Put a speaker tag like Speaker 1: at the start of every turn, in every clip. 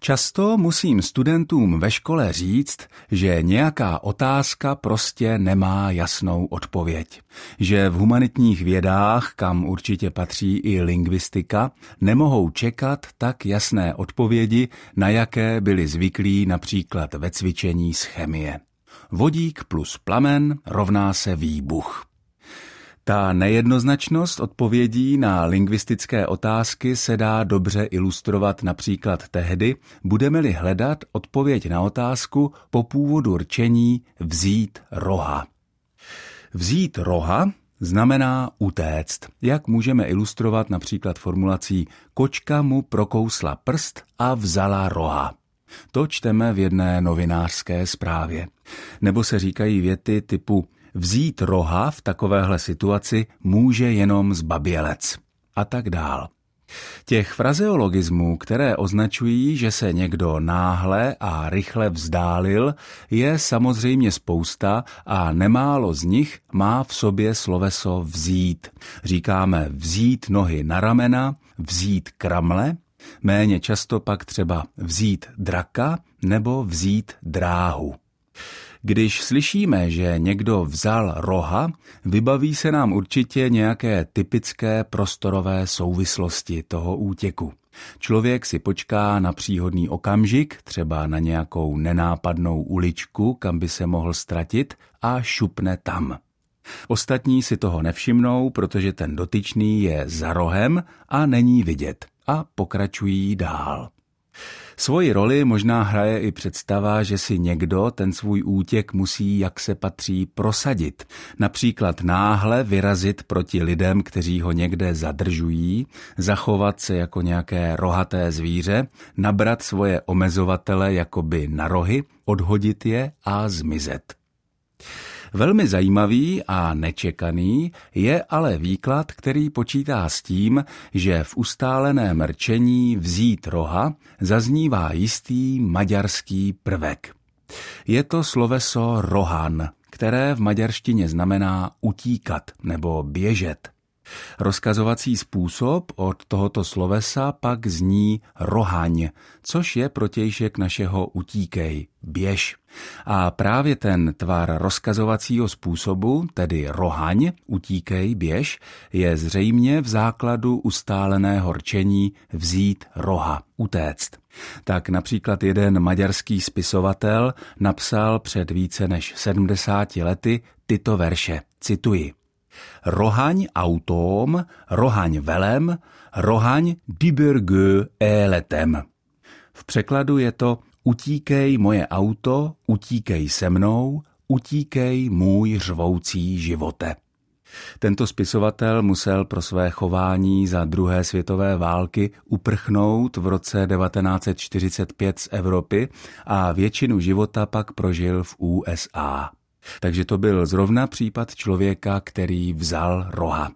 Speaker 1: Často musím studentům ve škole říct, že nějaká otázka prostě nemá jasnou odpověď. Že v humanitních vědách, kam určitě patří i lingvistika, nemohou čekat tak jasné odpovědi, na jaké byli zvyklí například ve cvičení z chemie. Vodík plus plamen rovná se výbuch. Ta nejednoznačnost odpovědí na lingvistické otázky se dá dobře ilustrovat například tehdy, budeme-li hledat odpověď na otázku po původu rčení vzít roha. Vzít roha znamená utéct, jak můžeme ilustrovat například formulací kočka mu prokousla prst a vzala roha. To čteme v jedné novinářské zprávě. Nebo se říkají věty typu Vzít roha v takovéhle situaci může jenom zbabělec. A tak dál. Těch frazeologismů, které označují, že se někdo náhle a rychle vzdálil, je samozřejmě spousta a nemálo z nich má v sobě sloveso vzít. Říkáme vzít nohy na ramena, vzít kramle, méně často pak třeba vzít draka nebo vzít dráhu. Když slyšíme, že někdo vzal roha, vybaví se nám určitě nějaké typické prostorové souvislosti toho útěku. Člověk si počká na příhodný okamžik, třeba na nějakou nenápadnou uličku, kam by se mohl ztratit a šupne tam. Ostatní si toho nevšimnou, protože ten dotyčný je za rohem a není vidět a pokračují dál. Svoji roli možná hraje i představa, že si někdo ten svůj útěk musí, jak se patří, prosadit. Například náhle vyrazit proti lidem, kteří ho někde zadržují, zachovat se jako nějaké rohaté zvíře, nabrat svoje omezovatele jakoby na rohy, odhodit je a zmizet. Velmi zajímavý a nečekaný je ale výklad, který počítá s tím, že v ustáleném rčení vzít roha zaznívá jistý maďarský prvek. Je to sloveso rohan, které v maďarštině znamená utíkat nebo běžet. Rozkazovací způsob od tohoto slovesa pak zní rohaň, což je protějšek našeho utíkej, běž. A právě ten tvar rozkazovacího způsobu, tedy rohaň, utíkej, běž, je zřejmě v základu ustáleného rčení vzít roha, utéct. Tak například jeden maďarský spisovatel napsal před více než 70 lety tyto verše, cituji. Rohaň autóm, rohaň velem, rohaň dibirgö életem. V překladu je to utíkej moje auto, utíkej se mnou, utíkej můj řvoucí živote. Tento spisovatel musel pro své chování za druhé světové války uprchnout v roce 1945 z Evropy a většinu života pak prožil v USA. Takže to byl zrovna případ člověka, který vzal roha.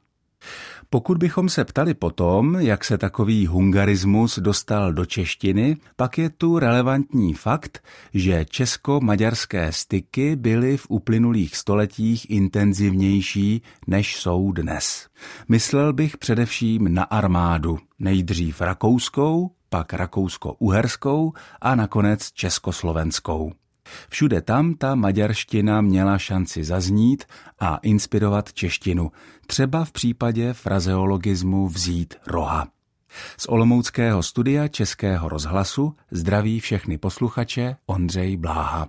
Speaker 1: Pokud bychom se ptali potom, jak se takový hungarismus dostal do češtiny, pak je tu relevantní fakt, že česko-maďarské styky byly v uplynulých stoletích intenzivnější, než jsou dnes. Myslel bych především na armádu, nejdřív rakouskou, pak rakousko-uherskou a nakonec československou. Všude tam ta maďarština měla šanci zaznít a inspirovat češtinu, třeba v případě frazeologismu vzít roha. Z Olomouckého studia Českého rozhlasu zdraví všechny posluchače Ondřej Bláha.